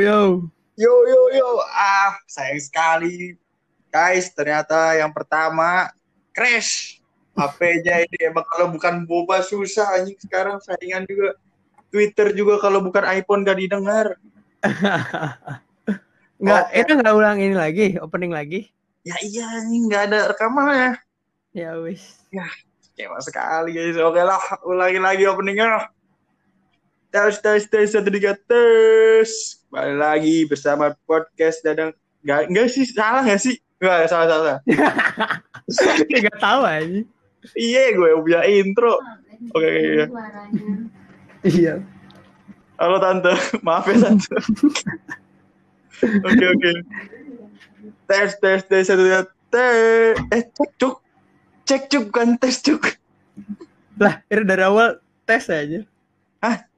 yo. Yo yo yo, ah sayang sekali guys. Ternyata yang pertama crash. HP-nya ini emang kalau bukan boba susah anjing sekarang saingan juga. Twitter juga kalau bukan iPhone gak didengar. Nggak, Oke. itu nggak ulang ini lagi, opening lagi. Ya iya anjing nggak ada rekamannya. Ya wis. Kecewa sekali guys. Oke lah, ulangi lagi openingnya. Tes tes tes satu tiga tes. Balik lagi bersama podcast Dadang. Gak, enggak sih salah gak sih? Enggak salah salah. Nggak tahu aja. Iya gue punya intro. Oke, iya. Iya. Halo tante, maaf ya tante. Oke oke. Tes tes tes satu tiga tes. Eh cek cuk, cek cuk bukan tes cuk. Lah, ini dari awal tes aja. Hah?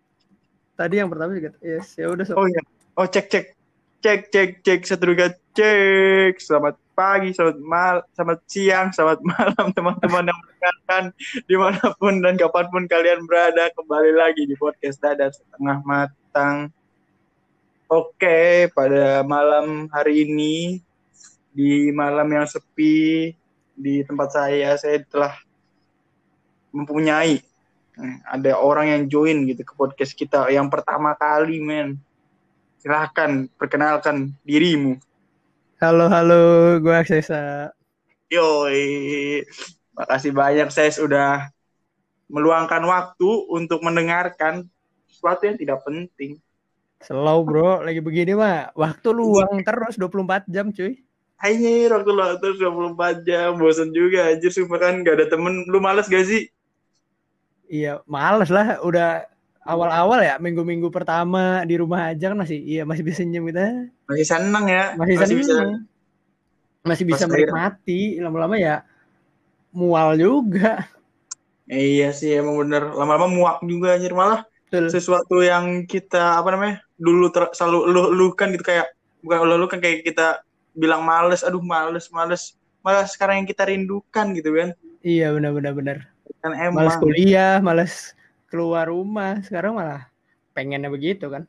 Tadi yang pertama juga yes, ya udah so. Oh iya. Oh cek cek cek cek cek tiga cek. Selamat pagi, selamat mal, selamat siang, selamat malam teman-teman yang mendengarkan di mana pun dan kapan pun kalian berada kembali lagi di podcast Dadar Setengah Matang. Oke, pada malam hari ini di malam yang sepi di tempat saya saya telah mempunyai ada orang yang join gitu ke podcast kita. Yang pertama kali men. Silahkan perkenalkan dirimu. Halo halo, gue Aksesa. yoi. Makasih banyak saya sudah meluangkan waktu untuk mendengarkan sesuatu yang tidak penting. Slow bro, lagi begini mah waktu luang terus 24 jam cuy. Anjir, waktu lu terus 24 jam, bosen juga anjir, sumpah kan gak ada temen, lu males gak sih? Iya, males lah. Udah awal-awal ya, minggu-minggu pertama di rumah aja kan masih, iya masih bisa senyum gitu. Masih seneng ya? Masih, Masih seneng. bisa Masih bisa menikmati. Lama-lama ya mual juga. Iya sih, emang bener. Lama-lama muak juga anjir, malah Betul. sesuatu yang kita apa namanya dulu ter, selalu eluh-eluhkan gitu kayak bukan eluh-eluhkan kayak kita bilang males aduh males males malah sekarang yang kita rindukan gitu kan Iya benar-benar benar. Kan emang Males kuliah, males keluar rumah. Sekarang malah pengennya begitu kan.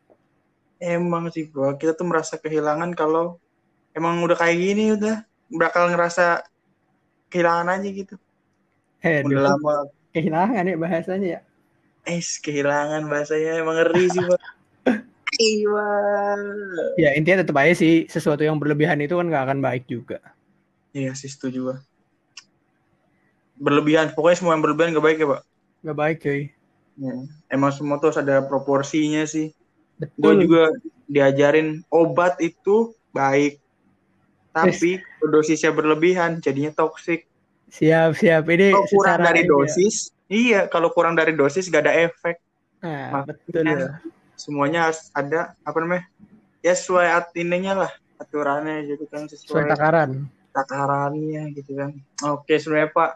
emang sih bro kita tuh merasa kehilangan kalau emang udah kayak gini udah bakal ngerasa kehilangan aja gitu Eh, udah lama kehilangan ya bahasanya ya. eh kehilangan bahasanya emang ngeri sih bro Iya. Ya intinya tetap aja sih sesuatu yang berlebihan itu kan nggak akan baik juga. Iya sih setuju gua. Berlebihan, pokoknya semua yang berlebihan gak baik ya pak. Nggak baik cuy. Ya. Emang semua tuh harus ada proporsinya sih. Gue juga diajarin obat itu baik, tapi dosisnya berlebihan jadinya toksik. Siap siap. Ini Kalau kurang dari ya. dosis, iya kalau kurang dari dosis gak ada efek. Nah, Makanya betul. Semuanya harus ada apa namanya? Ya sesuai aturannya lah, aturannya gitu kan Sesuai sesuai takaran. takarannya gitu kan. Oke sebenarnya Pak,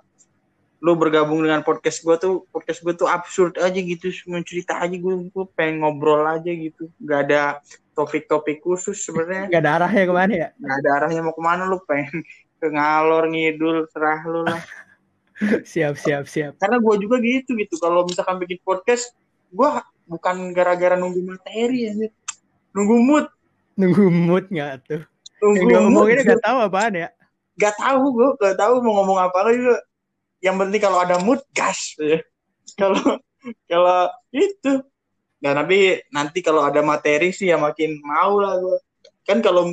lu bergabung dengan podcast gue tuh podcast gue tuh absurd aja gitu, cuma cerita aja gue, gue pengen ngobrol aja gitu, gak ada topik-topik khusus sebenarnya, Nggak ada arahnya ke mana ya? gak ada arahnya mau ke mana lu pengen ke ngalor ngidul serah lu lah. Siap siap siap. Karena gue juga gitu gitu, kalau misalkan bikin podcast, gue bukan gara-gara nunggu materi ya, nunggu mood, Nunggu mood nggak tuh? nunggu Yang mood. ngomongin nggak tahu apaan ya? gak tahu gue gak tahu mau ngomong apa juga yang penting kalau ada mood gas. Ya. kalau kalau itu. Nah tapi nanti kalau ada materi sih ya makin mau lah gue kan kalau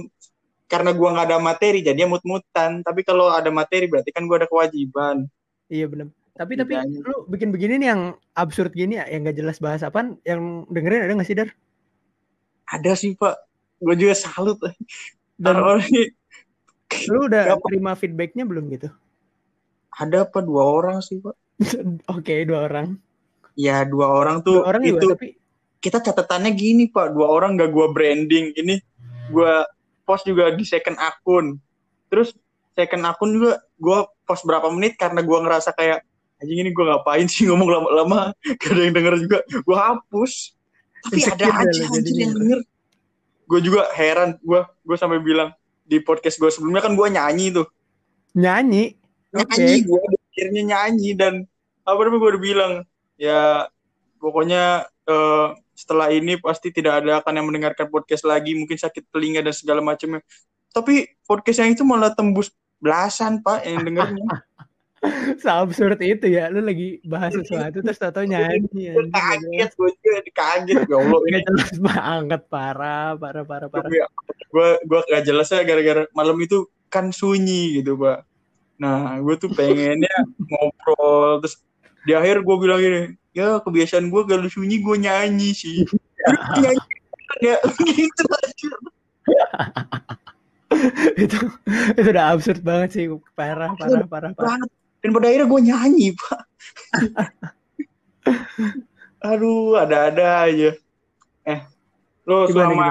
karena gue nggak ada materi jadinya mut-mutan. Tapi kalau ada materi berarti kan gue ada kewajiban. Iya benar. Tapi tapi lu bikin begini nih yang absurd gini ya, yang nggak jelas bahas apaan, yang dengerin ada nggak sih Dar? ada sih pak. Gue juga salut. Dan orang lu udah Gak apa- terima feedbacknya belum gitu? Ada apa? Dua orang sih pak. Oke dua orang. ya dua orang tuh Dua orang itu juga tapi kita catatannya gini pak. Dua orang gak gua branding. Ini gua post juga di second akun. Terus second akun juga gua post berapa menit karena gua ngerasa kayak anjing ini gua ngapain sih ngomong lama-lama? Gak ada yang denger juga. Gua hapus. Tapi ada aja jadinya. yang denger. Gua juga heran. Gua gua sampai bilang di podcast gua sebelumnya kan gua nyanyi tuh. Nyanyi. Nyanyi gua akhirnya nyanyi dan apa namanya gua udah bilang ya pokoknya eh, setelah ini pasti tidak ada akan yang mendengarkan podcast lagi mungkin sakit telinga dan segala macamnya tapi podcast yang itu malah tembus belasan pak yang dengarnya Seabsurd itu ya. Lu lagi bahas sesuatu terus tau nyanyi. kaget gue juga kaget ya Allah ini jelas banget parah, parah, parah, parah. gue gue gak jelas ya gara-gara malam itu kan sunyi gitu pak nah gue tuh pengennya ngobrol terus di akhir gue bilang gini ya kebiasaan gue kalau sunyi gue nyanyi sih. Nyanyi ya. Gitu aja itu itu udah absurd banget sih, parah, parah, parah, parah. dan pada akhirnya gue nyanyi pak. Aduh ada-ada aja. Eh lo Gimana, selama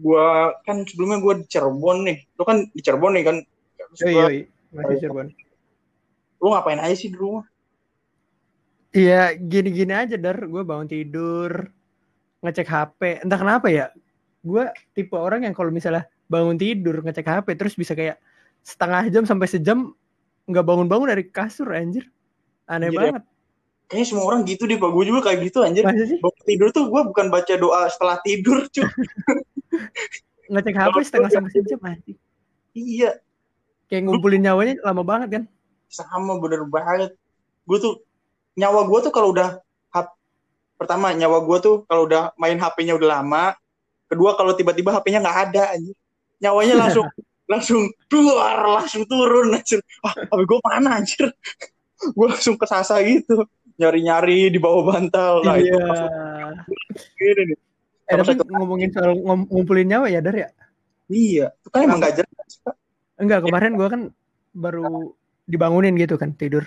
gue kan sebelumnya gue di Cirebon nih. Lo kan di Cirebon nih kan? Terus Yoi, yoi. Masih Cirebon. lo ngapain aja sih di rumah Iya, gini-gini aja, Dar. Gue bangun tidur, ngecek HP. Entah kenapa ya, gue tipe orang yang kalau misalnya bangun tidur, ngecek HP, terus bisa kayak setengah jam sampai sejam nggak bangun-bangun dari kasur, anjir. Aneh Anjir, ya. banget. kayaknya semua orang gitu deh pak gue juga kayak gitu anjir Masa sih? bangun tidur tuh gue bukan baca doa setelah tidur cuy Ngecek HP setengah sampai sejam, anjir. iya Kayak ngumpulin nyawanya lama banget kan? sama bener banget. Gue tuh nyawa gue tuh kalau udah hap- pertama nyawa gue tuh kalau udah main HP-nya udah lama. Kedua kalau tiba-tiba HP-nya nggak ada anjir nyawanya langsung langsung keluar langsung turun anjir. Ah HP gue mana anjir? Gue langsung kesasa gitu. Nyari-nyari di bawah bantal. Itu iya. gini nih. Eh, tapi ngomongin soal ngom- ngumpulin nyawa ya, Dar ya? iya. Itu kan emang gak jelas Pak. Enggak, kemarin gue kan baru dibangunin gitu kan, tidur.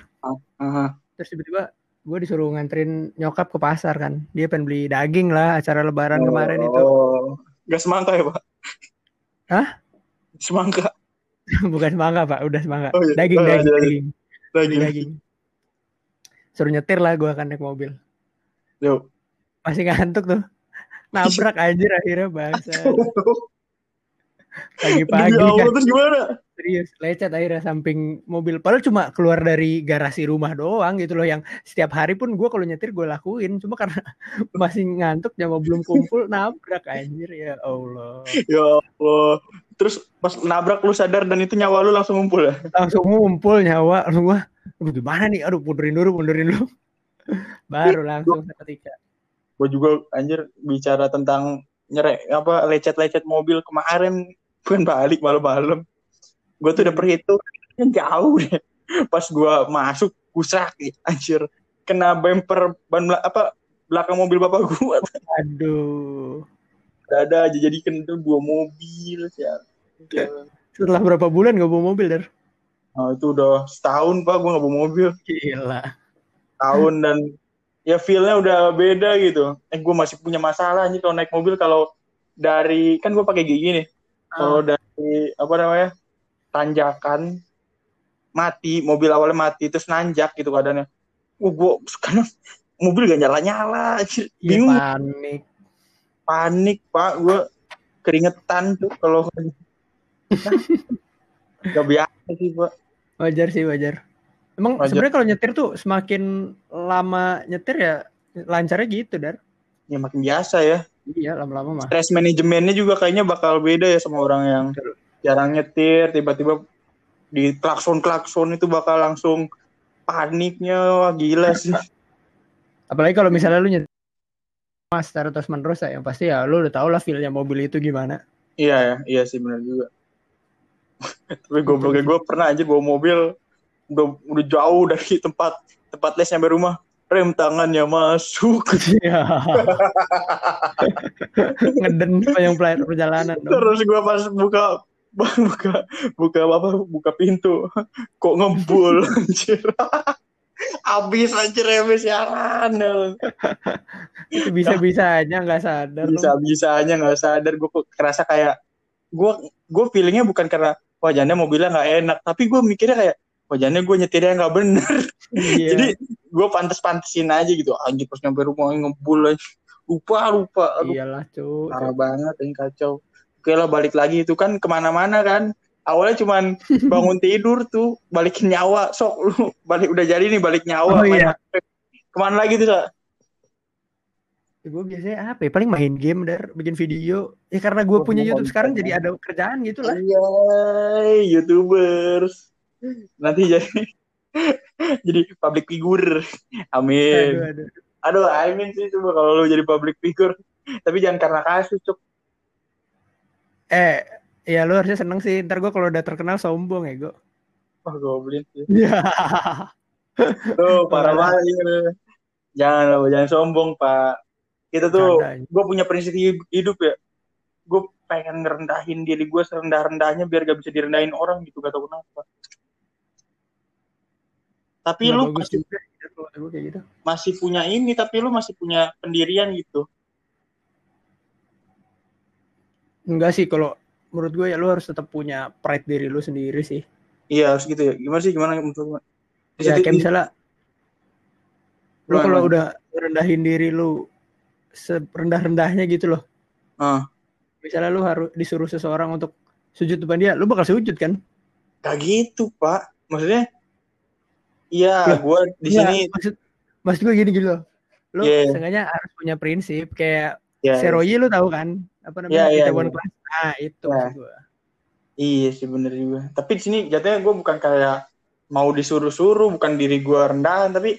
Aha. terus tiba-tiba gue disuruh nganterin nyokap ke pasar kan dia pengen beli daging lah acara lebaran kemarin itu Oh. Gak semangka ya, Pak? Hah? Semangka. bukan semangka pak udah semangka Oh, iya. daging Oh, daging iya, iya. daging beli daging suruh nyetir lah gue kan naik mobil Yuk. masih ngantuk tuh nabrak anjir akhirnya bahasa pagi-pagi Demi Allah, kan terus gimana? Serius. Lecet akhirnya samping mobil. Padahal cuma keluar dari garasi rumah doang gitu loh. Yang setiap hari pun gue kalau nyetir gue lakuin. Cuma karena masih ngantuk nyawa belum kumpul nabrak anjir. Ya Allah. Ya Allah. Terus pas nabrak lu sadar dan itu nyawa lu langsung ngumpul ya? langsung ngumpul nyawa. Gua aduh gimana nih? Aduh mundurin dulu mundurin dulu. Baru langsung seketika. Gue juga anjir bicara tentang nyerek apa lecet-lecet mobil kemarin. Bukan balik malam-malam. Gue tuh udah perhitungan jauh deh. Pas gue masuk gue sakit anjir. Kena bumper ban apa belakang mobil bapak gue. aduh Ada aja jadi kena dua mobil ya. setelah berapa bulan gak bawa mobil dar Nah, itu udah setahun pak gue nggak bawa mobil. gila tahun dan ya feel-nya udah beda gitu. Eh gue masih punya masalah nih kalau naik mobil kalau dari kan gue pakai gigi nih. Kalau dari apa namanya tanjakan mati mobil awalnya mati terus nanjak gitu keadaannya. Wah gue sekarang mobil gak nyala nyala, bingung. panik. Panik pak. Gue keringetan tuh kalau gak biasa sih pak. wajar sih wajar. Emang sebenarnya kalau nyetir tuh semakin lama nyetir ya lancarnya gitu dar. Ya makin biasa ya. iya lama-lama mah. Stress manajemennya juga kayaknya bakal beda ya sama orang yang jarang nyetir tiba-tiba di klakson klakson itu bakal langsung paniknya wah gila sih. Apalagi kalau misalnya lu nyetir mas terus menerus ya yang pasti ya lu udah tau lah feelnya mobil itu gimana. Iya ya iya sih benar juga. Tapi gobloknya gue pernah aja bawa mobil udah udah jauh dari tempat tempat les sampai rumah. Rem tangannya masuk. Iya. Ngeden sepanjang pel- perjalanan dong. terus gue pas buka buka buka apa buka pintu. Kok ngebul anjir? Abis anjir remnya siaran Itu bisa-bisanya nggak sadar. bisa bisanya nggak sadar. Gue kok kerasa kayak gue gue feelingnya bukan karena wajannya mobilnya nggak enak. Tapi gue mikirnya kayak wajannya gue nyetirnya nggak bener. Iya. jadi gue pantes pantesin aja gitu. Anjir pas nyampe rumah ngebul aja lupa lupa. Aduh. Iyalah cu. parah banget ini kacau oke lah balik lagi itu kan ke mana-mana kan awalnya cuman bangun tidur tuh balikin nyawa sok lu balik udah jadi nih balik nyawa Oh, iya. Ke mana lagi tuh Sa? Ya, gue biasanya apa ya? Paling main game dar, bikin video. Ya karena gue Oh, punya YouTube sekarang jadi ada kerjaan gitu lah. Iya, YouTubers. Nanti jadi jadi public figure. Amin. Aduh, aduh. Aduh, Amin sih coba kalau lu jadi public figure. Tapi jangan karena kasus, Cuk. Eh, ya lu harusnya seneng sih. Ntar gue kalau udah terkenal sombong ya gue. Wah, goblin sih. Ya. Tuh, parah banget. ini. Jangan loh, jangan sombong, Pak. Kita tuh, gue punya prinsip hidup ya. Gue pengen ngerendahin diri gue serendah-rendahnya biar gak bisa direndahin orang gitu, gak tau kenapa. Tapi Nggak lu bagus masih, gitu. masih punya ini, tapi lu masih punya pendirian gitu. Enggak sih kalau menurut gue ya lu harus tetap punya pride diri lu sendiri sih. Iya, harus gitu ya. Gimana sih, gimana menurut? Di Ya kayak misalnya lu kalau udah rendahin diri lu serendah-rendahnya gitu loh. Ah, Misalnya lu harus disuruh seseorang untuk sujud depan dia, lu bakal sujud kan? gak gitu, Pak. Maksudnya, iya, gue di Iya, sini, maksud maksud gue gini gitu loh. Lu Iya. seenggaknya harus punya prinsip kayak ya, Seroyi lu tahu kan? Apa Iya, namanya? iya, Kita one iya. class. Nah, itu Iya. maksud gue. Iya sih bener juga. Tapi di sini jatuhnya gue bukan kayak mau disuruh-suruh, bukan diri gue rendahan, tapi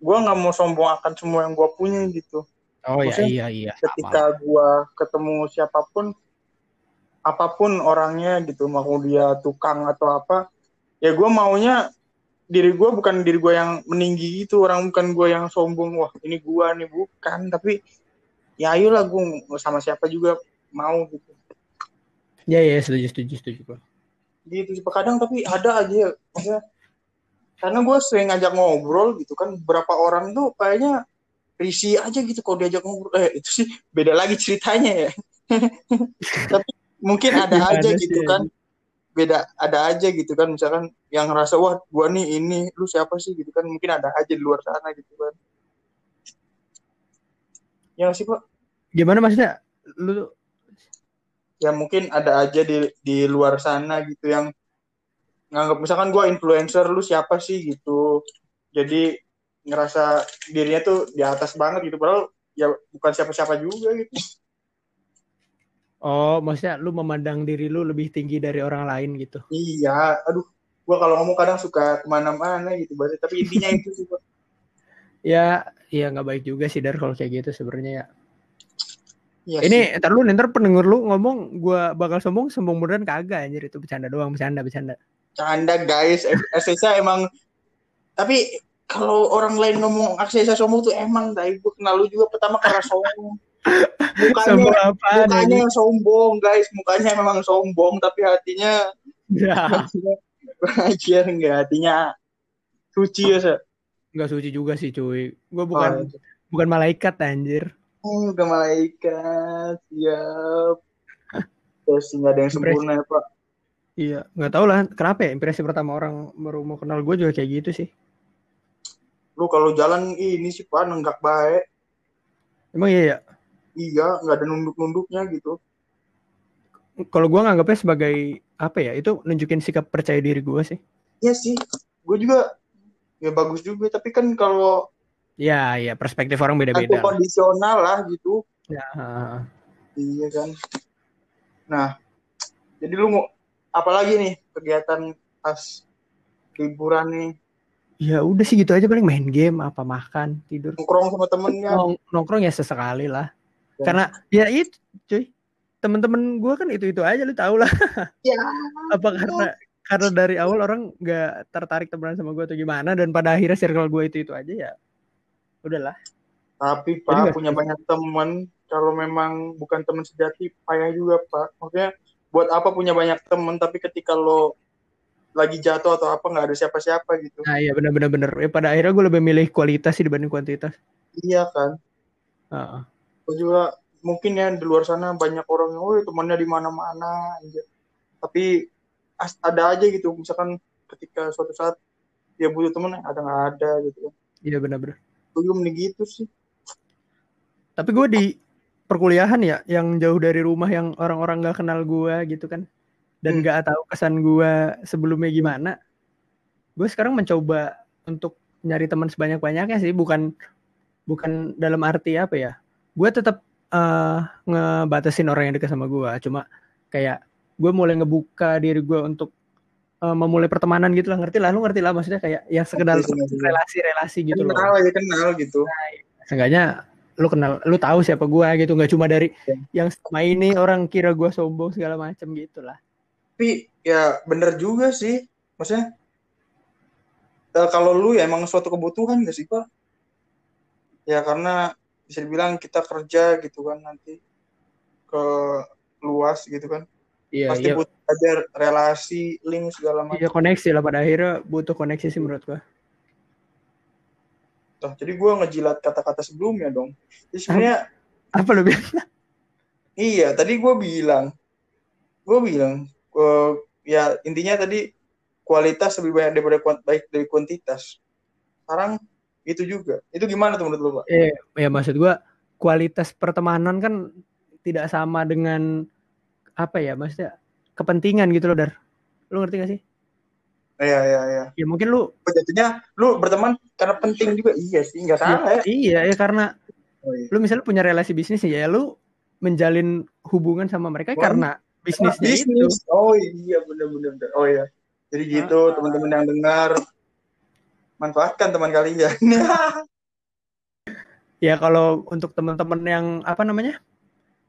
gue nggak mau sombong akan semua yang gue punya gitu. Oh ya Maksudnya, iya iya. Ketika gue ketemu siapa pun, apa pun orangnya gitu, mau dia tukang atau apa, ya gue maunya diri gue bukan diri gue yang meninggi gitu, orang bukan gue yang sombong, wah ini gue nih bukan, tapi ya ayolah gue sama siapa juga mau gitu. Ya ya setuju setuju setuju gue. gitu kadang tapi ada aja ya, maksudnya. Karena gue sering ngajak ngobrol gitu kan beberapa orang tuh kayaknya risih aja gitu kalau diajak ngobrol. Eh itu sih beda lagi ceritanya ya. Tapi mungkin ada Gimana aja gitu kan. beda ada aja gitu kan. Misalkan yang ngerasa wah gua nih ini lu siapa sih? gitu kan. Mungkin ada aja di luar sana gitu kan. Ya sih pak Gimana maksudnya? Lu ya mungkin ada aja di di luar sana gitu yang nganggap misalkan gue influencer lu siapa sih gitu jadi ngerasa dirinya tuh di atas banget gitu padahal ya bukan siapa-siapa juga gitu oh maksudnya lu memandang diri lu lebih tinggi dari orang lain gitu. iya aduh gue kalau ngomong kadang suka ke mana-mana gitu berarti tapi intinya itu sih. Ya, ya nggak baik juga sih dar kalau kayak gitu sebenarnya ya. Iya Ini sih. ntar lu ntar pendengar lu ngomong gua bakal sombong sombong beneran kagak anjir itu bercanda doang bercanda bercanda. canda guys Aksesa emang tapi kalau orang lain ngomong Aksesa sombong tuh emang dari gue kenal lu juga pertama karena sombong mukanya Sombong apa? mukanya yang sombong guys mukanya memang sombong tapi hatinya Ya, hatinya enggak hatinya suci ya Sa? nggak suci juga sih cuy. Gua bukan Oh, bukan malaikat anjir. Oh, ke malaikat siap terus nggak ada yang sempurna ya pak Iya, nggak tahu lah kenapa ya impresi pertama orang baru mau kenal gue juga kayak gitu sih. lu kalau jalan ini sih pak nenggak baik Emang iya ya. iya nggak ada nunduk-nunduknya gitu Kalau gue nganggapnya sebagai apa ya? Itu nunjukin sikap percaya diri gue sih. Iya sih gue juga ya bagus juga tapi kan kalau Ya, ya perspektif orang beda-beda. kondisional lah gitu Ya, iya kan nah jadi lu mau apalagi nih kegiatan pas liburan nih ya udah sih gitu aja paling main game, apa makan, tidur. nongkrong sama temennya Nong- nongkrong ya sesekali lah. Ya. Karena ya itu, cuy. Temen-temen gue kan itu-itu aja lu tau lah. ya apa karena karena dari awal orang nggak tertarik temenan sama gue atau gimana dan pada akhirnya circle gue itu itu aja ya udahlah. Tapi Jadi pak nggak punya banyak temen kalau memang bukan teman sejati payah juga pak. Maksudnya buat apa punya banyak temen tapi ketika lo lagi jatuh atau apa nggak ada siapa-siapa gitu. Nah iya benar-benar bener ya pada akhirnya gue lebih milih kualitas sih dibanding kuantitas. Iya kan? Heeh. gue juga mungkin ya di luar sana banyak orang yang oh temannya di mana-mana anjir." tapi ada aja gitu. Misalkan ketika suatu saat dia butuh temen ada nggak ada gitu iya benar-benar juga mending gitu sih. Tapi gue di perkuliahan ya yang jauh dari rumah yang orang-orang nggak kenal gue gitu kan. Dan Hmm. nggak tahu kesan gue sebelumnya gimana. Gue sekarang mencoba untuk nyari teman sebanyak-banyaknya sih bukan bukan dalam arti apa ya. Gue tetap eh, ngebatasin orang yang dekat sama gue cuma kayak gue mulai ngebuka diri gue untuk eh, memulai pertemanan gitu lah. Ngerti lah lu ngerti lah maksudnya kayak yang sekedar relasi-relasi gitu loh. Kenal aja kenal gitu. Seenggaknya lu kenal lu tahu siapa gue gitu. Nggak cuma dari Ya. yang selama ini orang kira gue sombong segala macam gitu lah. Tapi ya bener juga sih. Maksudnya eh, kalau lu ya emang suatu kebutuhan gak sih pak? Ya karena bisa dibilang kita kerja gitu kan nanti ke luas gitu kan iya pasti iya. butuh aja relasi link segala macam. iya koneksi lah pada akhirnya butuh koneksi sih menurut gue Tuh, jadi gue ngejilat kata-kata sebelumnya dong. Jadi sebenarnya apa lu bilang? Iya tadi gue bilang gue bilang eh, ya intinya tadi kualitas lebih banyak daripada kuant- baik dari kuantitas. Sekarang itu juga. Itu gimana tuh menurut lu pak? Eh, ya maksud gua kualitas pertemanan kan tidak sama dengan apa ya maksudnya kepentingan gitu loh dar. Lu ngerti gak sih? Iya iya iya. Ya mungkin lu jadinya lu berteman karena penting juga? Iya sih nggak salah ya. Iya ya karena Oh, iya. lu misalnya punya relasi bisnis ya lu menjalin hubungan sama mereka Wah. karena bisnisnya itu. bisnis. Oh iya bener bener bener. oh iya. Jadi gitu Ah. teman-teman yang dengar manfaatkan teman kalian. Ya kalau untuk teman-teman yang apa namanya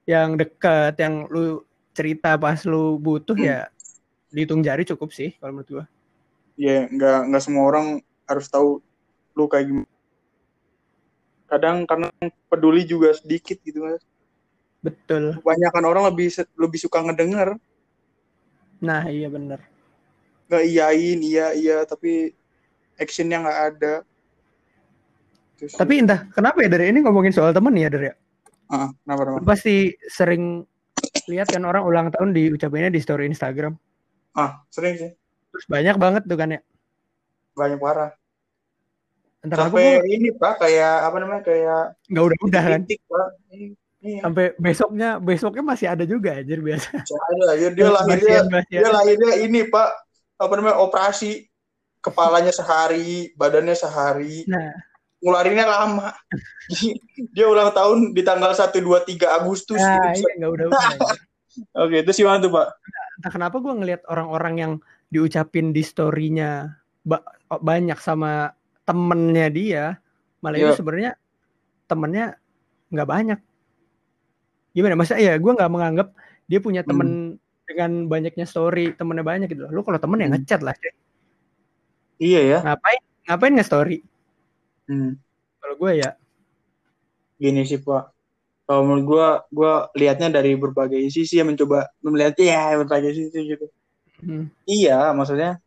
yang dekat yang lu cerita pas lu butuh Hmm. ya dihitung jari cukup sih kalau menurut gua Iya, nggak nggak semua orang harus tahu lu kayak gimana. Kadang karena peduli juga sedikit gitu mas. betul Kebanyakan orang lebih lebih suka ngedenger, nah iya bener nggak iyain, iya iya, tapi actionnya nggak ada. Terus, tapi entah kenapa ya dari ini ngomongin soal temen ya dari ah, kenapa kenapa? Lu pasti sering lihat kan orang ulang tahun diucapinnya di story Instagram. Ah, sering sih, Terus banyak banget tuh kan ya. banyak parah. Entah kenapa Sampai gue ini pak, kayak apa namanya, kayak nggak udah-udah kan. titik pak. Iya, Sampai besoknya besoknya masih ada juga anjir biasa. ada lah. Dia, dia lahirnya, dia lahirnya ini pak, apa namanya operasi, kepalanya sehari, badannya sehari. Nah, ngularinnya lama. dia ulang tahun di tanggal 1 2 3 Agustus nah gitu. iya nggak udah-udah. anjir. Oke, itu gimana tuh, Pak? Entah kenapa gue ngelihat orang-orang yang diucapin di story-nya ba- banyak sama temennya dia, malah itu Iya. sebenarnya temennya nggak banyak. Gimana? Masa ya gue nggak menganggap dia punya temen dengan banyaknya story, temennya banyak gitu. Lu kalau temen ya Hmm. ngechat lah. Iya ya. Ngapain? Ngapain nge-story? Hmm. Kalau gue ya, Gini sih, Pak. Kalau menurut gua, gua lihatnya dari berbagai sisi ya mencoba melihat ya berbagai sisi gitu. hmm, Iya, maksudnya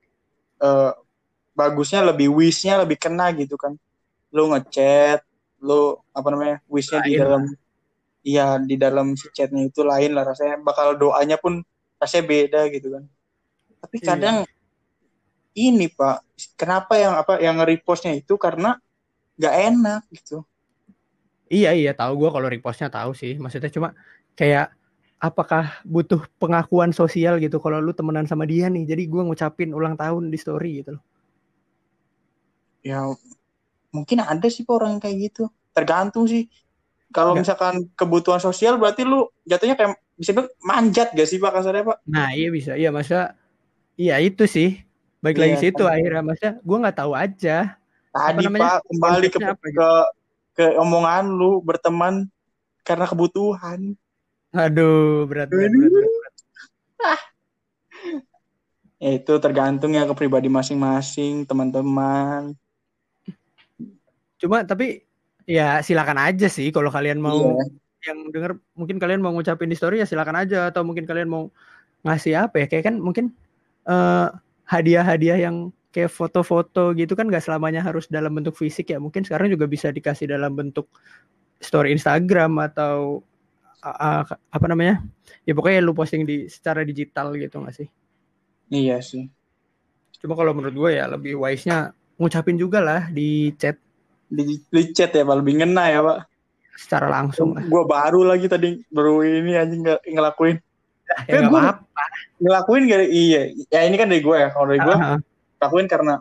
eh bagusnya lebih wish-nya lebih kena gitu kan. Lu ngechat, lu apa namanya? Wish-nya di dalam iya di dalam si chatnya itu lain lah rasanya. Bakal doanya pun rasanya beda gitu kan. Tapi Iya. kadang ini Pak, kenapa yang apa yang nge-repostnya itu karena nggak enak gitu. iya iya tahu gue kalau repostnya tahu sih. Maksudnya cuma kayak apakah butuh pengakuan sosial gitu kalau lu temenan sama dia nih. Jadi gue ngucapin ulang tahun di story gitu loh. Ya mungkin ada sih orang yang kayak gitu. Tergantung sih. Kalau misalkan kebutuhan sosial berarti lu jatuhnya kayak bisa bilang manjat gak sih Pak kasarnya Pak? Nah iya bisa, iya masa iya itu sih. Baik Iya, lagi situ kan. akhirnya maksudnya gue nggak tahu aja. Tadi? Pak kembali ke, apa gitu? ke ke omongan lu berteman karena kebutuhan. Aduh berat berat berat. berat. Ya, itu tergantung ya ke pribadi masing-masing teman-teman. Cuma tapi ya silakan aja sih kalau kalian mau Iya. yang denger mungkin kalian mau ngucapin di story ya silakan aja atau mungkin kalian mau ngasih apa ya kayak kan mungkin eh, hadiah-hadiah yang kayak foto-foto gitu kan gak selamanya harus dalam bentuk fisik ya. Mungkin sekarang juga bisa dikasih dalam bentuk story Instagram atau uh, uh, apa namanya? Ya pokoknya lu posting di secara digital gitu gak sih? Iya sih. cuma kalau menurut gue ya lebih wise-nya ngucapin juga lah di chat. Di, di chat ya Pak. Lebih ngena ya Pak. secara langsung lah. Gue baru lagi tadi baru ini anjing nggak ngelakuin. Ya gua- apa-apa. ngelakuin gak iya. Ya ini kan dari gue ya. Kalau dari gue Ah, ah. Lakuin karena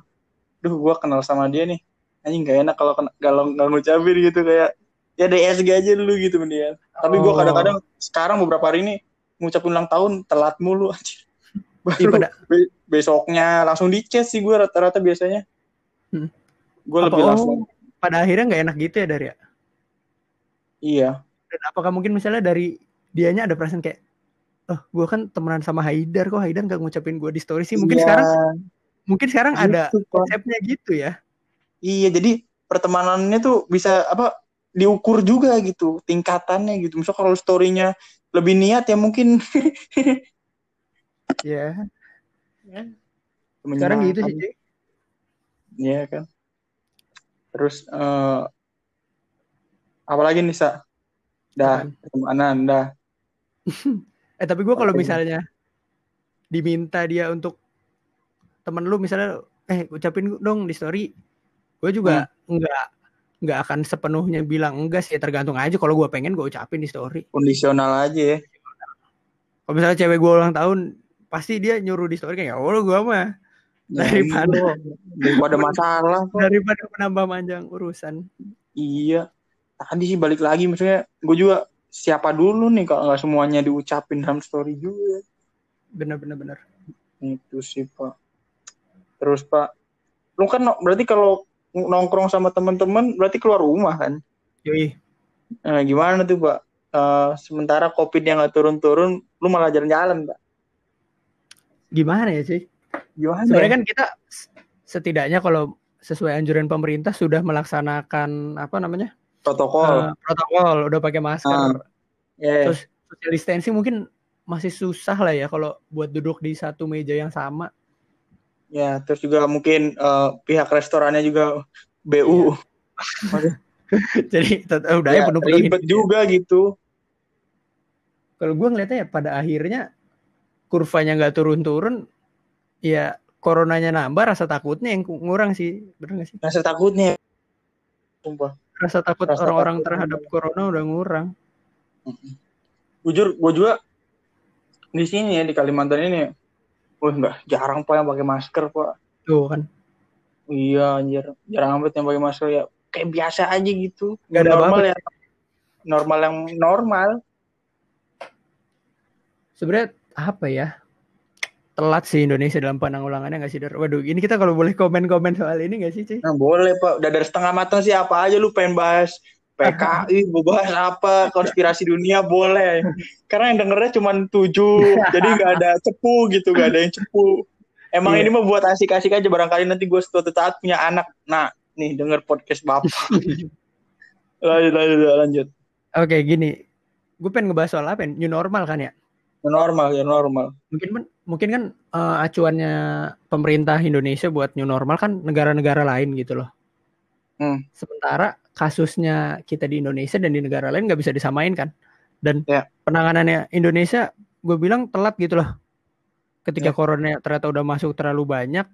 duh gue kenal sama dia nih. Anjing gak enak kalau kalau nggak ngucapin gitu kayak ya DSG aja dulu gitu mendingan. Tapi gue Oh. kadang-kadang sekarang beberapa hari ini ngucapin ulang tahun telat mulu. Iya, baru be- besoknya langsung di chat sih gue rata-rata biasanya. Hmm. gue lebih oh, langsung. pada akhirnya nggak enak gitu ya dari ya? Iya. Dan apakah mungkin misalnya dari dianya ada perasaan kayak oh gue kan temenan sama Haidar kok Haidar nggak ngucapin gue di story sih? Mungkin Iya, sekarang mungkin sekarang gitu, ada Pak. konsepnya gitu ya iya jadi pertemanannya tuh bisa apa diukur juga gitu tingkatannya gitu misal kalau storynya lebih niat ya mungkin ya sekarang gitu sih. Iya kan. Terus eh apalagi nih sa? Dah pertemanan dah. eh tapi gue kalau misalnya diminta dia untuk temen lu misalnya eh ucapin dong di story gue juga nggak nggak akan sepenuhnya bilang enggak sih tergantung aja kalau gue pengen gue ucapin di story Kondisional aja ya. kalau misalnya cewek gue ulang tahun pasti dia nyuruh di story kayak oh gue mah Ya, Daripada- daripada masalah kok. daripada menambah panjang urusan Iya. Tadi sih balik lagi maksudnya gue juga siapa dulu nih kalau nggak semuanya diucapin dalam story juga. bener-bener bener Itu sih pak. Terus pak, lu kan no- berarti kalau nongkrong sama teman-teman berarti keluar rumah kan? yoi Nah, gimana tuh pak? Eh, sementara covid yang nggak turun-turun, lu malah jalan-jalan pak? gimana ya sih Gimana? sebenarnya ya? kan kita setidaknya kalau sesuai anjuran pemerintah sudah melaksanakan apa namanya protokol. eh, protokol udah pakai masker Ya, terus social distancing mungkin masih susah lah ya kalau buat duduk di satu meja yang sama ya, terus juga mungkin eh, pihak restorannya juga BU. jadi tet- udah ya Ya, penuh ribet juga gitu. kalau gue ngeliatnya ya pada akhirnya kurvanya nggak turun-turun ya coronanya nambah rasa takutnya yang ngurang sih bener gak sih Rasa takutnya. Sumpah. rasa takut orang-orang terhadap corona udah ngurang Jujur, gue juga di sini ya di Kalimantan ini, wah nggak jarang pak yang pakai masker pak. tuh kan Iya anjir, jarang amat yang pakai masker ya. Kayak biasa aja gitu. Nggak ada normal ya. Normal yang normal. sebenarnya apa ya telat sih Indonesia dalam penanggulangannya nggak sih Dar? Waduh ini kita kalau boleh komen-komen soal ini nggak sih cuy Nah boleh pak, udah dari setengah matang sih apa aja lu pengen bahas PKI, mau bahas apa, konspirasi dunia boleh. Karena yang dengernya cuma tujuh, jadi nggak ada cepu gitu, nggak ada yang cepu. Emang Iya. ini mah buat asik-asik aja, barangkali nanti gue suatu saat punya anak. Nah, nih denger podcast bapak. lanjut, lanjut, lanjut. oke gini gue pengen ngebahas soal apa ya? new normal kan ya Normal ya normal. mungkin kan mungkin kan eh, acuannya pemerintah Indonesia buat new normal kan negara-negara lain gitu loh Hmm. sementara kasusnya kita di Indonesia dan di negara lain nggak bisa disamain kan dan Ya. penanganannya Indonesia gue bilang telat gitu loh ketika Ya. corona ternyata udah masuk terlalu banyak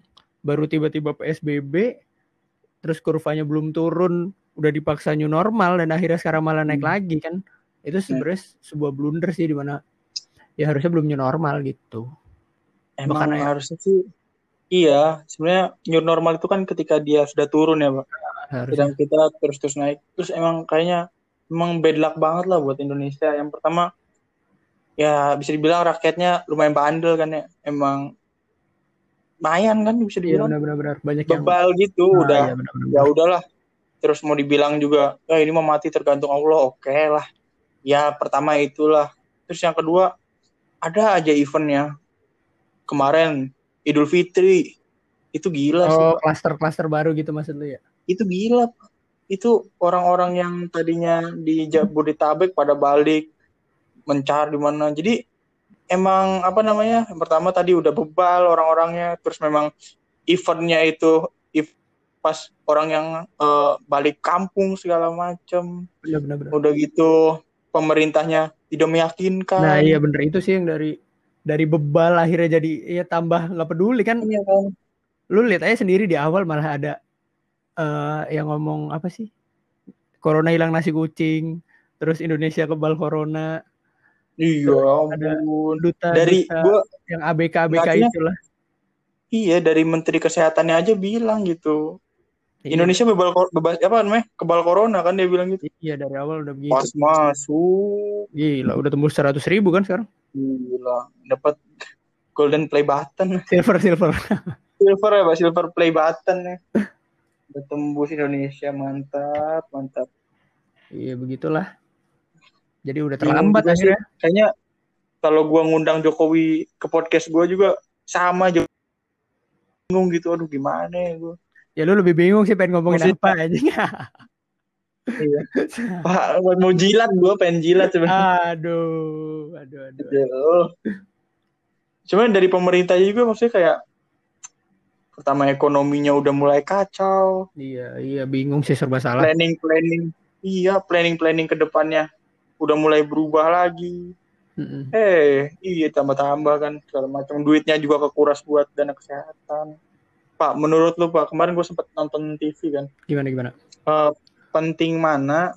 baru tiba-tiba PSBB terus kurvanya belum turun udah dipaksa new normal dan akhirnya sekarang malah naik Hmm. lagi kan itu sebenarnya sebuah blunder sih di mana ya harusnya belum new normal gitu Emang Makanya- harusnya sih Iya, sebenarnya new normal itu kan ketika dia sudah turun ya, Pak. Dan kita terus terus naik. Terus emang kayaknya emang bad luck banget lah buat Indonesia. Yang pertama ya bisa dibilang rakyatnya lumayan bandel kan ya. Emang lumayan kan bisa iya dibilang. benar-benar. Banyak yang bebal gitu Nah, udah. iya, benar-benar. ya udahlah. Terus mau dibilang juga ya ini mau mati tergantung Allah. Oke lah. Ya pertama itulah. Terus yang kedua ada aja eventnya. Kemarin Idul Fitri. Itu gila sih oh klaster-klaster baru gitu maksud lu ya itu gila. Pak. itu orang-orang yang tadinya di Jabodetabek pada balik mencari di mana. Jadi emang apa namanya yang pertama tadi udah bebal orang-orangnya terus memang eventnya itu if- pas orang yang eh, balik kampung segala macam benar-benar udah gitu pemerintahnya tidak meyakinkan. Nah iya bener. Itu sih yang dari dari bebal akhirnya jadi ya tambah nggak peduli kan. Iya kan? lu lihat aja sendiri di awal malah ada eh yang ngomong apa sih? Corona hilang nasi kucing terus Indonesia kebal corona. Iya ampun. duta dari duta gua yang ABK ABK itulah. Iya dari menteri kesehatannya aja bilang gitu. Iya. Indonesia bebas bebas apa namanya? Kebal corona kan dia bilang gitu. Iya dari awal udah begitu. pas masuk. Gila, udah tembus 100 ribu kan sekarang. gila dapat golden play button. Silver silver. silver ya pak silver play button ya udah tembus Indonesia mantap mantap iya begitulah. Jadi udah Bingung terlambat sih. akhirnya. kayaknya kalau gua ngundang Jokowi ke podcast gua juga sama aja bingung gitu aduh gimana ya gua Ya lu lebih bingung sih pengen ngomongin Maksudnya- apa aja. Iya. Pak, mau jilat gua pengen jilat sebenarnya aduh, aduh, aduh. Aduh. Cuman dari pemerintah juga maksudnya kayak pertama ekonominya udah mulai kacau, Iya, iya bingung sih serba salah. planning planning, iya planning planning ke depannya udah mulai berubah lagi. Mm-mm. Eh, iya tambah-tambah kan segala macam duitnya juga kekuras buat dana kesehatan. Pak, menurut lu Pak, kemarin gue sempet nonton TV kan, Gimana gimana? Eh, penting mana?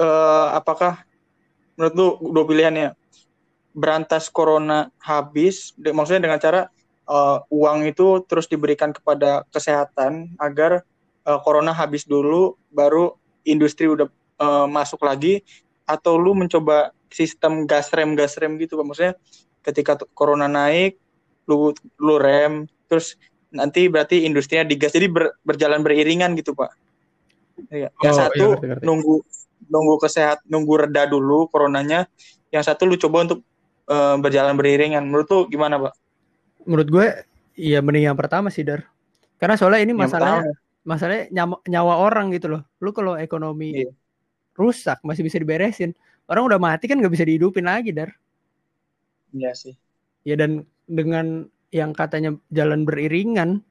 eh apakah menurut lu dua pilihannya berantas corona habis, maksudnya dengan cara eh, uang itu terus diberikan kepada kesehatan agar eh, corona habis dulu, baru industri udah eh, masuk lagi, atau lu mencoba sistem gas rem gas rem gitu, Pak. Maksudnya ketika corona naik, lu lu rem, terus nanti berarti industrinya digas, jadi ber- berjalan beriringan gitu, Pak. Iya. Yang Oh, iya, satu ngerti, ngerti. nunggu nunggu kesehat nunggu reda dulu coronanya, yang satu lu coba untuk eh, berjalan beriringan. Menurut lu gimana, Pak? Menurut gue iya mending yang pertama sih, Dar. Karena soalnya ini masalahnya pertama. masalahnya nyawa, nyawa orang gitu loh. Lu kalau ekonomi Iya. rusak masih bisa diberesin. Orang udah mati kan nggak bisa dihidupin lagi, Dar. Iya sih. Ya dan dengan yang katanya jalan beriringan,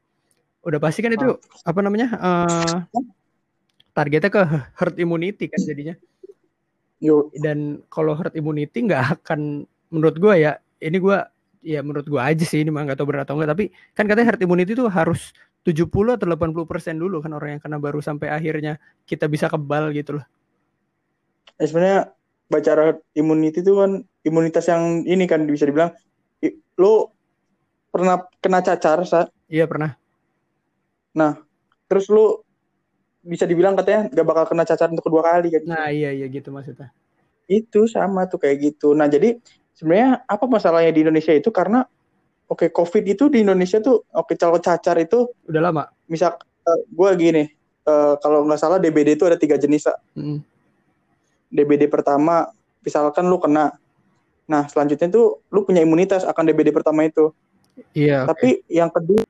udah pasti kan itu apa namanya eh targetnya ke herd immunity kan jadinya. Yuk. Dan kalau herd immunity nggak akan, menurut gue ya, ini gue ya menurut gue aja sih ini mah nggak tahu benar atau enggak. Tapi kan katanya herd immunity itu harus 70 atau 80 persen dulu kan orang yang kena baru sampai akhirnya kita bisa kebal gitu loh. Ya, sebenarnya baca immunity itu kan imunitas yang ini kan bisa dibilang lu pernah kena cacar Sa? Iya pernah. terus lu bisa dibilang katanya gak bakal kena cacar untuk kedua kali kan Nah iya iya gitu maksudnya. itu sama tuh kayak gitu nah jadi sebenarnya apa masalahnya di Indonesia itu karena oke covid itu di Indonesia tuh oke kalau cacar itu Udah lama. misal eh, gua gini eh, kalau nggak salah DBD itu ada tiga jenis Sa. Mm. DBD pertama misalkan lu kena nah selanjutnya tuh lu punya imunitas akan DBD pertama itu Iya. oke. tapi yang kedua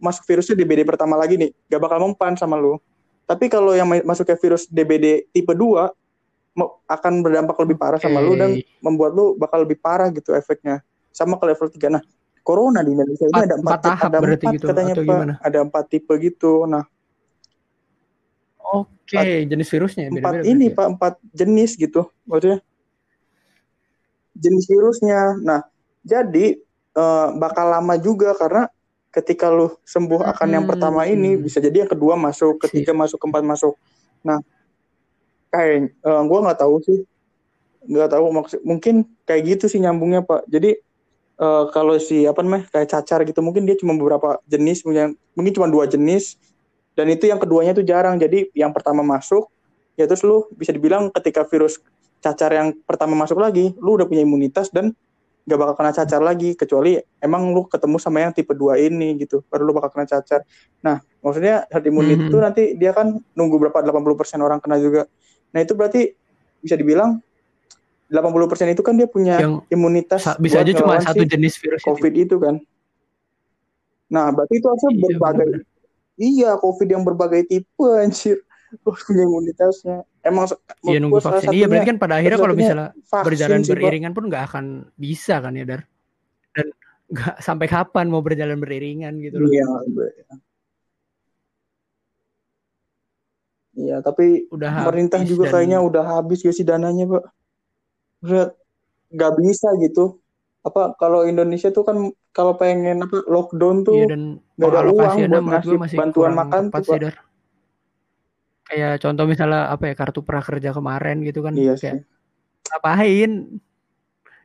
masuk virusnya DBD pertama lagi nih gak bakal mempan sama lu tapi kalau yang ma- masuk ke virus DBD tipe 2 me- akan berdampak lebih parah sama lu dan membuat lu bakal lebih parah gitu efeknya. Sama ke level 3 nah corona di Indonesia ini ada empat, empat tahap ada berarti empat gitu, katanya atau pak. gimana? ada empat tipe gitu. Nah Oke, jenis virusnya ya, empat ini ya? pak empat jenis gitu maksudnya. Jenis virusnya. Nah jadi eh, bakal lama juga karena ketika lu sembuh akan yang Hmm. pertama ini bisa jadi yang kedua masuk ketiga masuk keempat masuk. Nah kayak eh, gua nggak tahu sih. Nggak tahu maksud mungkin kayak gitu sih nyambungnya pak. Jadi eh, kalau si apa namanya kayak cacar gitu mungkin dia cuma beberapa jenis mungkin mungkin cuma dua jenis. Dan itu yang keduanya tuh jarang. Jadi yang pertama masuk ya terus lu bisa dibilang ketika virus cacar yang pertama masuk lagi lu udah punya imunitas dan gak bakal kena cacar lagi kecuali emang lu ketemu sama yang tipe 2 ini gitu baru lu bakal kena cacar nah maksudnya herd immunity Mhm. itu nanti dia kan nunggu berapa 80% orang kena juga nah itu berarti bisa dibilang 80% itu kan dia punya Yang imunitas sa- bisa aja cuma satu jenis virus itu. covid itu kan nah berarti itu harusnya Iya, berbagai. Iya, COVID yang berbagai tipe anjir. Lu punya imunitasnya. Emang Iya nunggu vaksin. Iya berarti kan pada akhirnya kalau misalnya berjalan sih, beriringan pun nggak akan bisa kan ya Dar. Dan nggak sampai kapan mau berjalan beriringan gitu loh. Iya, Iya, tapi Udah pemerintah juga dan- kayaknya udah habis gak sih dananya, Pak? Udah nggak bisa gitu. Apa kalau Indonesia tuh kan kalau pengen apa lockdown tuh Iya dan nggak ada uang buat gue ngasih bantuan makan tuh, Pak kayak contoh misalnya apa ya kartu prakerja kemarin gitu kan iya kayak sih. apain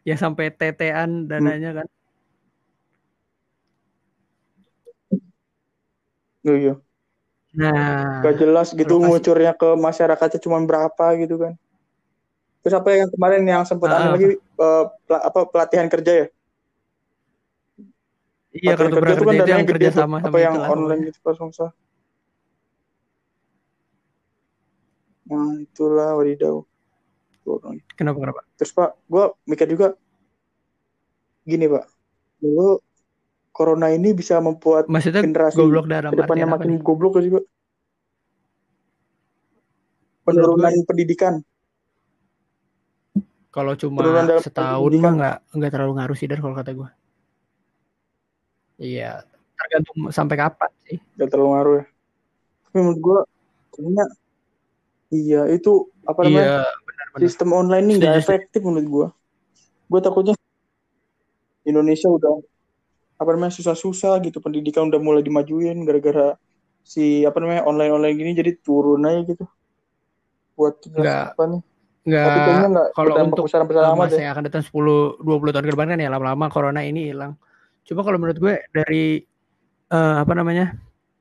ya sampai tetean dananya hmm. kan. Oh, iya. Nah gak jelas gitu ngucurnya ke masyarakatnya cuma berapa gitu kan. Terus apa yang kemarin yang sempat uh, ah. anu lagi eh, uh, pel apa pelatihan kerja ya? Iya kartu, kartu kerja kan itu, kan itu yang kerja sama apa sama yang anu. online gitu langsung sah Nah itulah wadidaw. Kenapa kenapa? Terus pak, gue mikir juga gini pak, dulu corona ini bisa membuat Maksudnya generasi goblok dalam apa makin nih? goblok? Menurut Penurunan gue pendidikan, kalau cuma penurunan setahun mah nggak nggak terlalu ngaruh sih dar kalau kata gue. Iya, tergantung sampai kapan sih. gak terlalu ngaruh ya. Tapi menurut gue, kayaknya iya itu apa namanya Iya, benar-benar. sistem online ini nggak efektif menurut gue. Gue takutnya Indonesia udah apa namanya susah-susah gitu pendidikan udah mulai dimajuin gara-gara si apa namanya online online gini jadi turun aja gitu buat Nggak apa nih. Tapi nggak kayaknya nggak kalau untuk besar-besar eh, amat masa ya. yang akan datang 10 20 tahun ke depan kan ya lama-lama corona ini hilang. Cuma kalau menurut gue dari eh, apa namanya?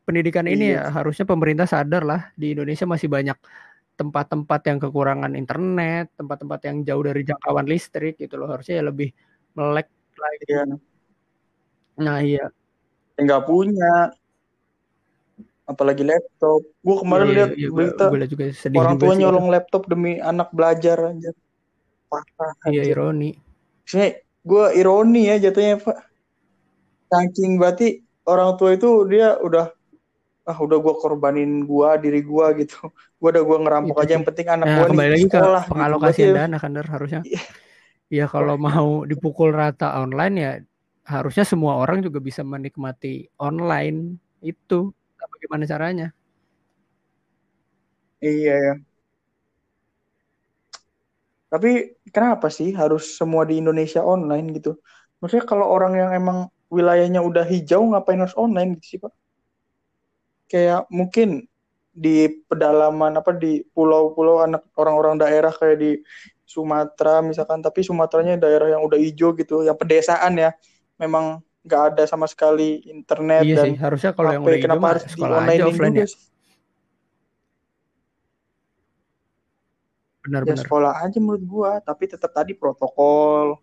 pendidikan ini Iya. ya harusnya pemerintah sadar lah di Indonesia masih banyak tempat-tempat yang kekurangan internet, tempat-tempat yang jauh dari jangkauan listrik gitu loh. Harusnya ya lebih melek lagi. Iya. Nah, iya. Nggak punya apalagi laptop. Gue kemarin Iya, lihat iya, berita gue liat juga sedih orang tua nyolong laptop demi anak belajar aja. Parah Iya, aja. ironi. Maksudnya gue ironi ya jatuhnya Pak. Saking berarti orang tua itu dia udah ah udah gue korbanin gua diri gua gitu. Gua udah gua ngerampok Itu aja yang penting anak Nah, gua nih kembali lagi ke sekolah gitu. Pengalokasian ya, dana kan Dar, harusnya. Iya. Ya kalau mau dipukul rata online ya harusnya semua orang juga bisa menikmati online itu. Nah, Bagaimana caranya? iya ya. Tapi kenapa sih harus semua di Indonesia online gitu? Maksudnya kalau orang yang emang wilayahnya udah hijau ngapain harus online gitu sih Pak? Kayak mungkin di pedalaman apa di pulau-pulau anak orang-orang daerah kayak di Sumatera misalkan, tapi Sumateranya daerah yang udah hijau gitu, yang pedesaan ya, memang nggak ada sama sekali internet Iya dan sih, harusnya kalau yang HP. udah hijau Kenapa harus di online offline juga ya. sih? Ya Benar-benar. sekolah aja menurut gua, tapi tetap tadi protokol.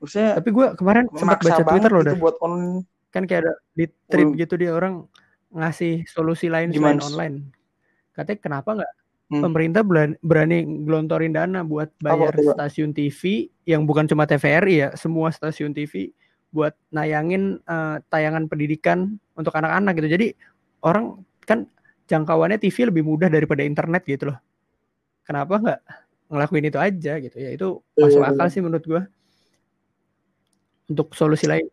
Maksudnya Tapi gue kemarin sempat baca Twitter loh, gitu buat on Kan kayak ada di tweet Wih, gitu dia orang ngasih solusi lain selain gimana? online. Katanya kenapa nggak Hmm. pemerintah berani, gelontorin dana buat Apa bayar coba? stasiun TV yang bukan cuma TVRI ya, semua stasiun TV buat nayangin eh, tayangan pendidikan untuk anak-anak gitu. Jadi orang kan jangkauannya TV lebih mudah daripada internet gitu loh. Kenapa nggak ngelakuin itu aja gitu ya? Itu Iya, masuk iya, akal iya. sih menurut gua untuk solusi lain.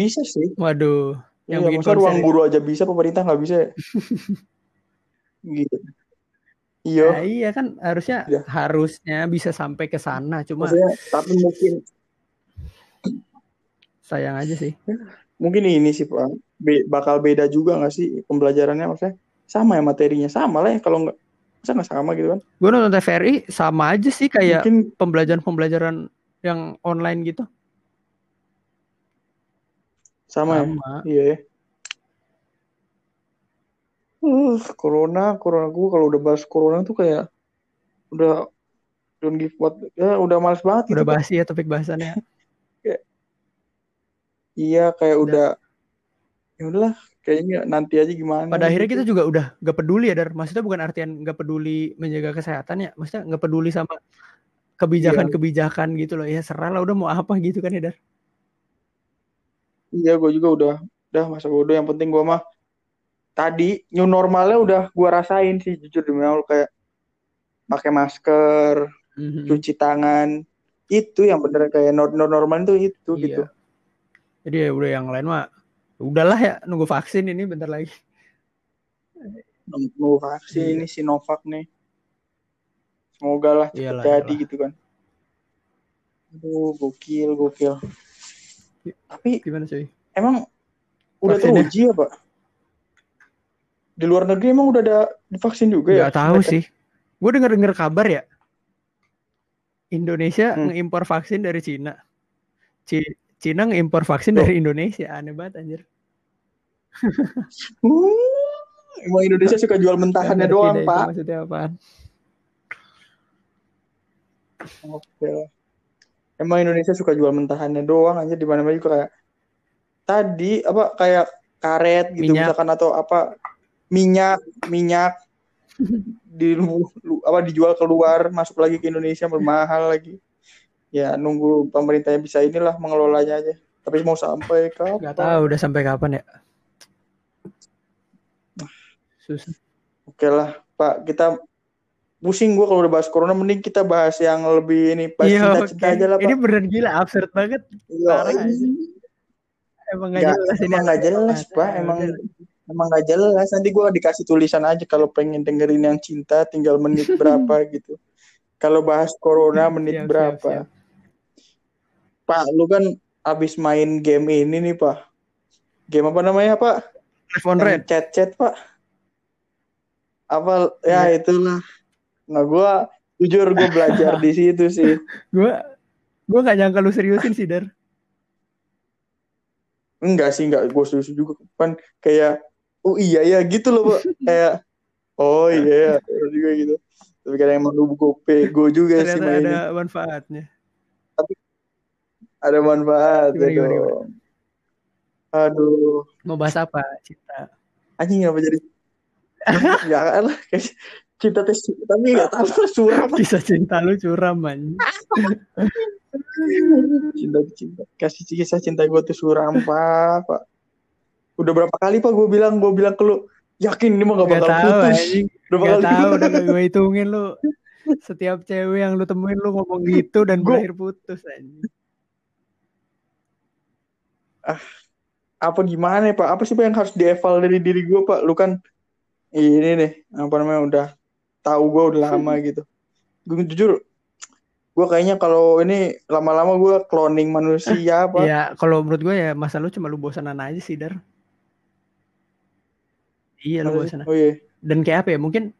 Bisa sih. Waduh, yang Iya, bikin masa ruang ya. guru aja bisa, pemerintah nggak bisa ya? Gitu. Iya, Nah, iya kan harusnya Iya. harusnya bisa sampai ke sana, cuma maksudnya tapi mungkin sayang aja sih. mungkin ini sih Pak, be- bakal beda juga nggak sih pembelajarannya maksudnya sama ya materinya sama lah ya kalau nggak masa nggak sama gitu kan? Gue nonton TVRI sama aja sih kayak Mungkin pembelajaran-pembelajaran yang online gitu. Sama ya. Sama. Iya ya. Uh, corona, corona gue kalau udah bahas corona tuh kayak udah don't give what ya udah males banget Udah gitu basi ya topik bahasannya. Kayak, iya kayak Dan udah ya udahlah kayaknya nanti aja gimana pada akhirnya gitu. kita juga udah gak peduli ya, Dar. Maksudnya bukan artian gak peduli menjaga kesehatan ya. Maksudnya gak peduli sama Iya, kebijakan-kebijakan gitu loh. Ya serah lah udah mau apa gitu kan ya, Dar. Iya gue juga udah udah masa bodoh yang penting gue mah tadi new normalnya udah gue rasain sih jujur demi Allah kayak pakai masker, Mhm. cuci tangan itu yang bener kayak no, no normal itu itu gitu. Iya. Jadi ya udah yang lain mah udahlah ya nunggu vaksin ini bentar lagi. Nunggu vaksin Iya. ini Sinovac nih. Semoga lah cepet Iyalah, jadi iyalah. gitu kan. Aduh, gokil, gokil. Tapi Gimana cuy? emang udah Vaksinnya? teruji ya, Pak? Di luar negeri emang udah ada divaksin juga ya Gak tahu mereka? sih. Gue denger dengar kabar ya. Indonesia Hmm. ngeimpor vaksin dari Cina. Ci- Cina ngimpor vaksin Loh. dari Indonesia aneh banget anjir Uh, emang Indonesia suka jual mentahannya doang pak maksudnya apaan Oke. Emang Indonesia suka jual mentahannya doang aja di mana-mana juga kayak tadi apa kayak karet gitu Minyak. misalkan atau apa minyak minyak di apa dijual keluar masuk lagi ke Indonesia bermahal lagi. Ya nunggu pemerintahnya bisa inilah mengelolanya aja. Tapi mau sampai kapan? nggak tahu udah sampai kapan ya susah Oke lah Pak kita pusing gua kalau udah bahas corona mending kita bahas yang lebih ini bahas Iya, cinta-cinta aja lah Ini Pak. beneran gila, absurd banget. Iya, parah ini. aja. Emang gak Nggak, jelas ini. emang nggak jelas pak emang emang nggak jelas nanti gue dikasih tulisan aja kalau pengen dengerin yang cinta tinggal menit berapa gitu kalau bahas corona menit Siap, siap, berapa siap. pak lu kan abis main game ini nih pak game apa namanya pak on Yang red. chat chat pak apa ya itulah nah gue jujur gue belajar di situ sih. Gue gue gak nyangka lu seriusin sih, Dar. enggak sih enggak. Gue serius juga. Kan kayak oh iya ya gitu loh pak. Kayak oh iya ya juga gitu. Tapi kadang emang lu gue pego juga sih Ternyata mainnya. ada manfaatnya. ada manfaat Gimana, ya gimana, aduh. Mau bahas apa? Cinta. anjing apa jadi? Ya lah kayak cinta tes tapi nggak tahu. Suara apa Kisah cinta lu curam, man. cinta cinta. Kasih kisah cinta gue tuh suram pak. Pak. Udah berapa kali pak gue bilang gue bilang ke lu yakin ini mah gak Gak bakal tahu, putus. anjing. berapa Gak kali tahu, udah gue hitungin lu. Setiap cewek yang lu temuin lu ngomong gitu dan Gua- berakhir putus, anjing. apa gimana ya pak? Apa sih pak yang harus dieval dari diri gue pak? Lu kan ini nih apa namanya udah tahu gue udah lama gitu gue jujur gue kayaknya kalau ini lama-lama gue cloning manusia pak Ya, kalau menurut gue ya masa lu cuma lu bosanan aja sih, Dar. Iya, lu bosanan. oh iya Dan kayak apa ya? Mungkin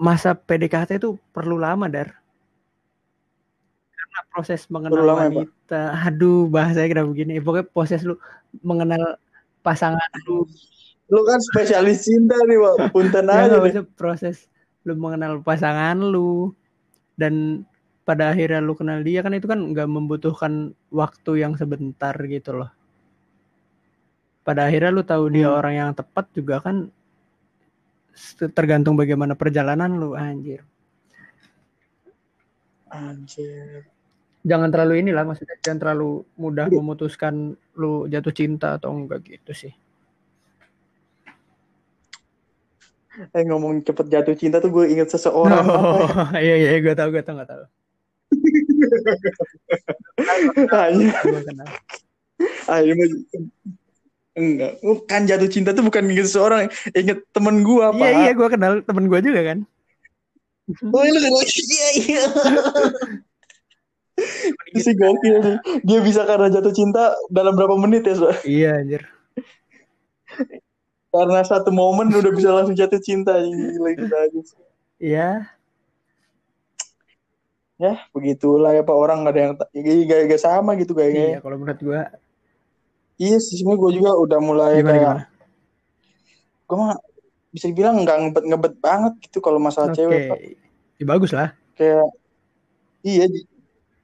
masa PDKT itu perlu lama, Dar. Karena proses mengenal Perlu lama ya, wanita. Aduh, bahasanya kenapa begini? Pokoknya proses lu mengenal pasangan lu. Lu kan spesialis cinta nih pak punten Ya, aja maksudnya proses lu mengenal pasangan lu dan pada akhirnya lu kenal dia kan itu kan nggak membutuhkan waktu yang sebentar gitu loh. Pada akhirnya lu tahu dia Hmm. orang yang tepat juga kan tergantung bagaimana perjalanan lu anjir. anjir Jangan terlalu inilah maksudnya jangan terlalu mudah Iya. memutuskan lu jatuh cinta atau enggak gitu sih. Eh ngomong cepet jatuh cinta tuh gue inget seseorang apa ya? Oh, iya iya gue tahu gue tahu gue tahu. Hanya ah, ini mah- enggak bukan jatuh cinta tuh bukan inget seseorang inget temen gue apa Iya iya gue kenal temen gue juga kan. Oh, lu kenal? Iya, iya. Itu sih gokil nih. Dia bisa karena jatuh cinta dalam berapa menit ya, so? Iya anjir. Karena satu momen udah bisa langsung jatuh cinta. Gila, gila aja. Iya. Ya, begitulah ya Pak. Orang nggak ada yang... Gak, gak sama gitu Iya kayaknya. kalau menurut gue Iya sih, gue juga udah mulai gimana kayak... gimana? Gue mah bisa dibilang nggak ngebet-ngebet banget gitu kalau masalah Oke. cewek, Pak. Ya, bagus lah. Kayak... Iya,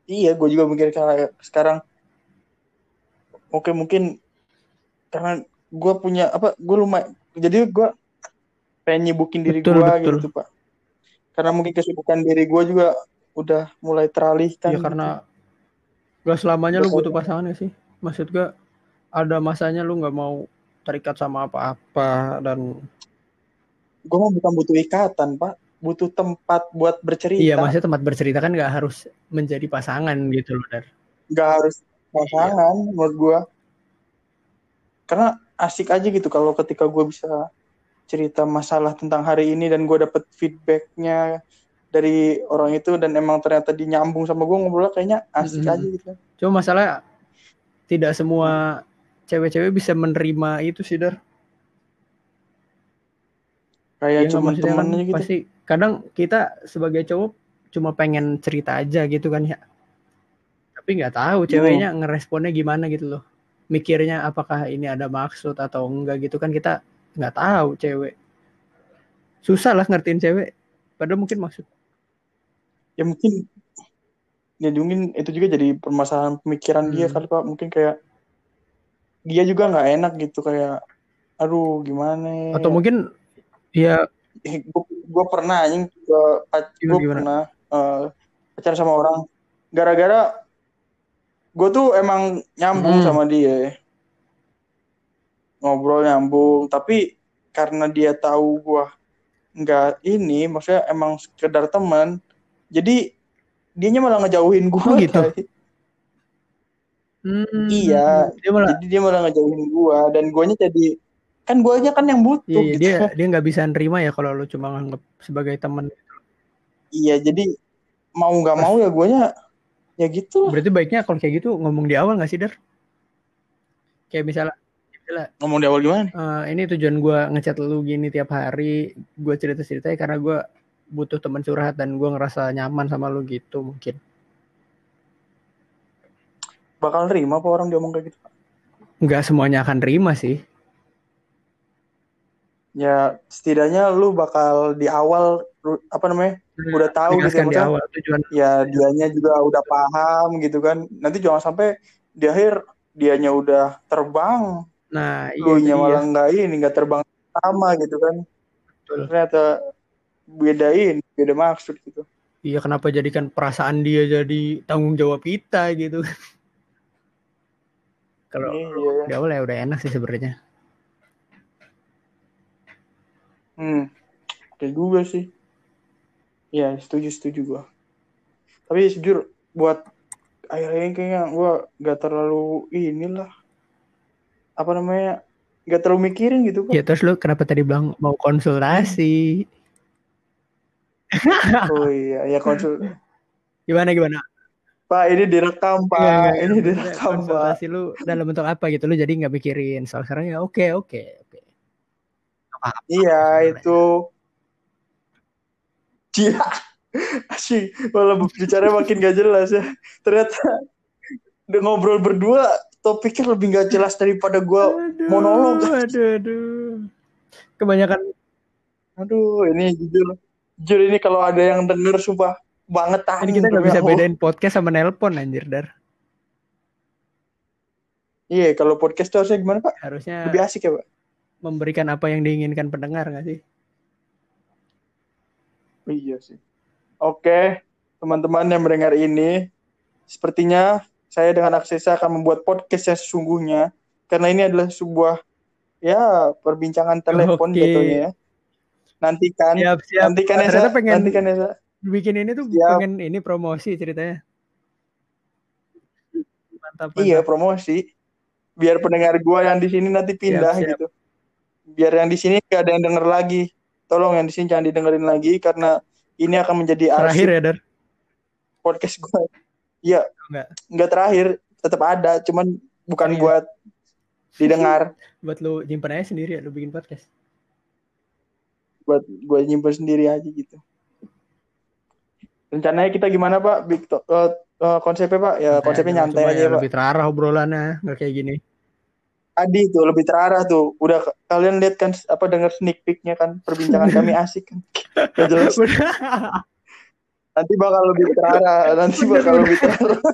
iya gue juga mikir kayak sekarang... Oke, mungkin... Karena gue punya... Apa, gue lumayan... Jadi gue pengen nyibukin diri gue gitu, Pak. Karena mungkin kesibukan diri gue juga udah mulai teralihkan. ya gitu. karena gak selamanya lu butuh pasangan ya sih. Maksud gue ada masanya lu nggak mau terikat sama apa-apa dan gue mah bukan butuh ikatan pak butuh tempat buat bercerita iya maksudnya tempat bercerita kan nggak harus menjadi pasangan gitu loh dar nggak harus pasangan menurut gue karena asik aja gitu kalau ketika gue bisa cerita masalah tentang hari ini dan gue dapet feedbacknya dari orang itu dan emang ternyata dinyambung sama gue ngobrol kayaknya asik Mm-mm. aja gitu. Cuma masalah tidak semua cewek-cewek bisa menerima itu sih dar. Kayak Iya nggak, cuma kan temennya gitu. pasti kadang kita sebagai cowok cuma pengen cerita aja gitu kan ya. Tapi nggak tahu ceweknya ngeresponnya gimana gitu loh. Mikirnya apakah ini ada maksud atau enggak gitu kan kita nggak tahu cewek. Susah lah ngertiin cewek. Padahal mungkin maksud. ya mungkin ya mungkin itu juga jadi permasalahan pemikiran dia Hmm. kali pak mungkin kayak dia juga nggak enak gitu kayak aduh gimana Atau mungkin ya gue pernah anjing gue pernah eh, pacaran sama orang gara-gara gue tuh emang nyambung Hmm. sama dia ngobrol nyambung tapi karena dia tahu gue nggak ini maksudnya emang sekedar teman jadi dianya malah ngejauhin gue Oh, gitu? Hmm, Iya, Dia malah jadi dia malah ngejauhin gua dan guanya jadi kan guanya kan yang butuh iya, iya, gitu. dia dia nggak bisa nerima ya kalau lu cuma nganggap sebagai teman. Iya, jadi mau nggak mau ya guanya ya gitu lah. Berarti baiknya kalau kayak gitu ngomong di awal nggak sih, Der? Kayak misalnya, misalnya Ngomong di awal gimana? eh, ini tujuan gua ngechat lu gini tiap hari, gua cerita-ceritanya karena gua butuh teman curhat dan gua ngerasa nyaman sama lu gitu mungkin. Bakal nerima apa orang dia ngomong kayak gitu? Nggak semuanya akan terima sih. Ya setidaknya lu bakal di awal apa namanya? Udah tahu gitu ya, Dikasihkan di awal tujuan. Ya dianya juga udah paham gitu kan. Nanti jangan sampai di akhir dianya udah terbang, Nah, iya, dia. malah nggak ini, nggak terbang sama gitu kan. Betul. Ternyata bedain, beda maksud gitu. Iya, kenapa jadikan perasaan dia jadi tanggung jawab kita gitu. Kalau Iya. di awal ya udah enak sih sebenarnya. Hmm, oke juga sih. Iya, setuju setuju gua. Tapi jujur buat ini kayaknya gua gak terlalu inilah apa namanya gak terlalu mikirin gitu Ya kok. terus lu kenapa tadi bilang mau konsultasi? Oh iya, ya konsul. Gimana gimana? Pak, ini direkam, Pak. Enggak, enggak, ini direkam, Pak. konsultasi lu dalam bentuk apa gitu lu jadi nggak mikirin soal sekarang ya oke oke oke. Iya, itu. Cia. Asyik, malah bicara makin gak jelas ya. Ternyata udah ngobrol berdua topiknya lebih gak jelas daripada Aduh, monolog. Aduh, aduh. Kebanyakan Aduh, ini jujur, jujur ini kalau ada yang denger sumpah banget tahan. ini kita demi bisa bedain podcast sama nelpon anjir dar. Iya, kalau podcast tuh harusnya gimana Pak? Harusnya Lebih asik ya Pak? memberikan apa yang diinginkan pendengar nggak sih? Iya sih. Oke, teman-teman yang mendengar ini, sepertinya saya dengan Aksesa akan membuat podcast yang sesungguhnya, karena ini adalah sebuah ya perbincangan telepon Oke. jatuhnya ya. Nantikan, Siap siap. nantikan ya, Ternyata Sa. pengen nantikan ya, Sa. bikin ini tuh Siap. pengen ini promosi ceritanya. Mantap, Iya, mantap. promosi. Biar pendengar gua yang di sini nanti pindah siap. gitu. Biar yang di sini gak ada yang denger lagi. Tolong yang di sini jangan didengerin lagi karena ini akan menjadi Terakhir ya dar. podcast gua. Iya, Enggak. nggak terakhir, tetap ada, cuman bukan Oh, iya. buat didengar, Buat lu nyimpen aja sendiri ya lu bikin podcast. buat gue nyimpen sendiri aja gitu. Rencananya kita gimana Pak? Big to- eh, eh, konsepnya Pak? Ya konsepnya nyantai Cuma aja ya Pak. Lebih terarah obrolannya nggak kayak gini. Tadi tuh lebih terarah tuh. Udah kalian lihat kan apa denger sneak peeknya kan perbincangan kami asik kan. Gak jelas. Nanti bakal lebih terarah. Nanti bakal lebih terarah.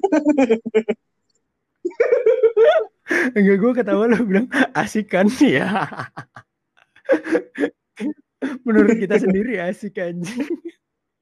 Enggak gue ketawa lu bilang asik kan ya. Menurut kita sendiri asik anjing.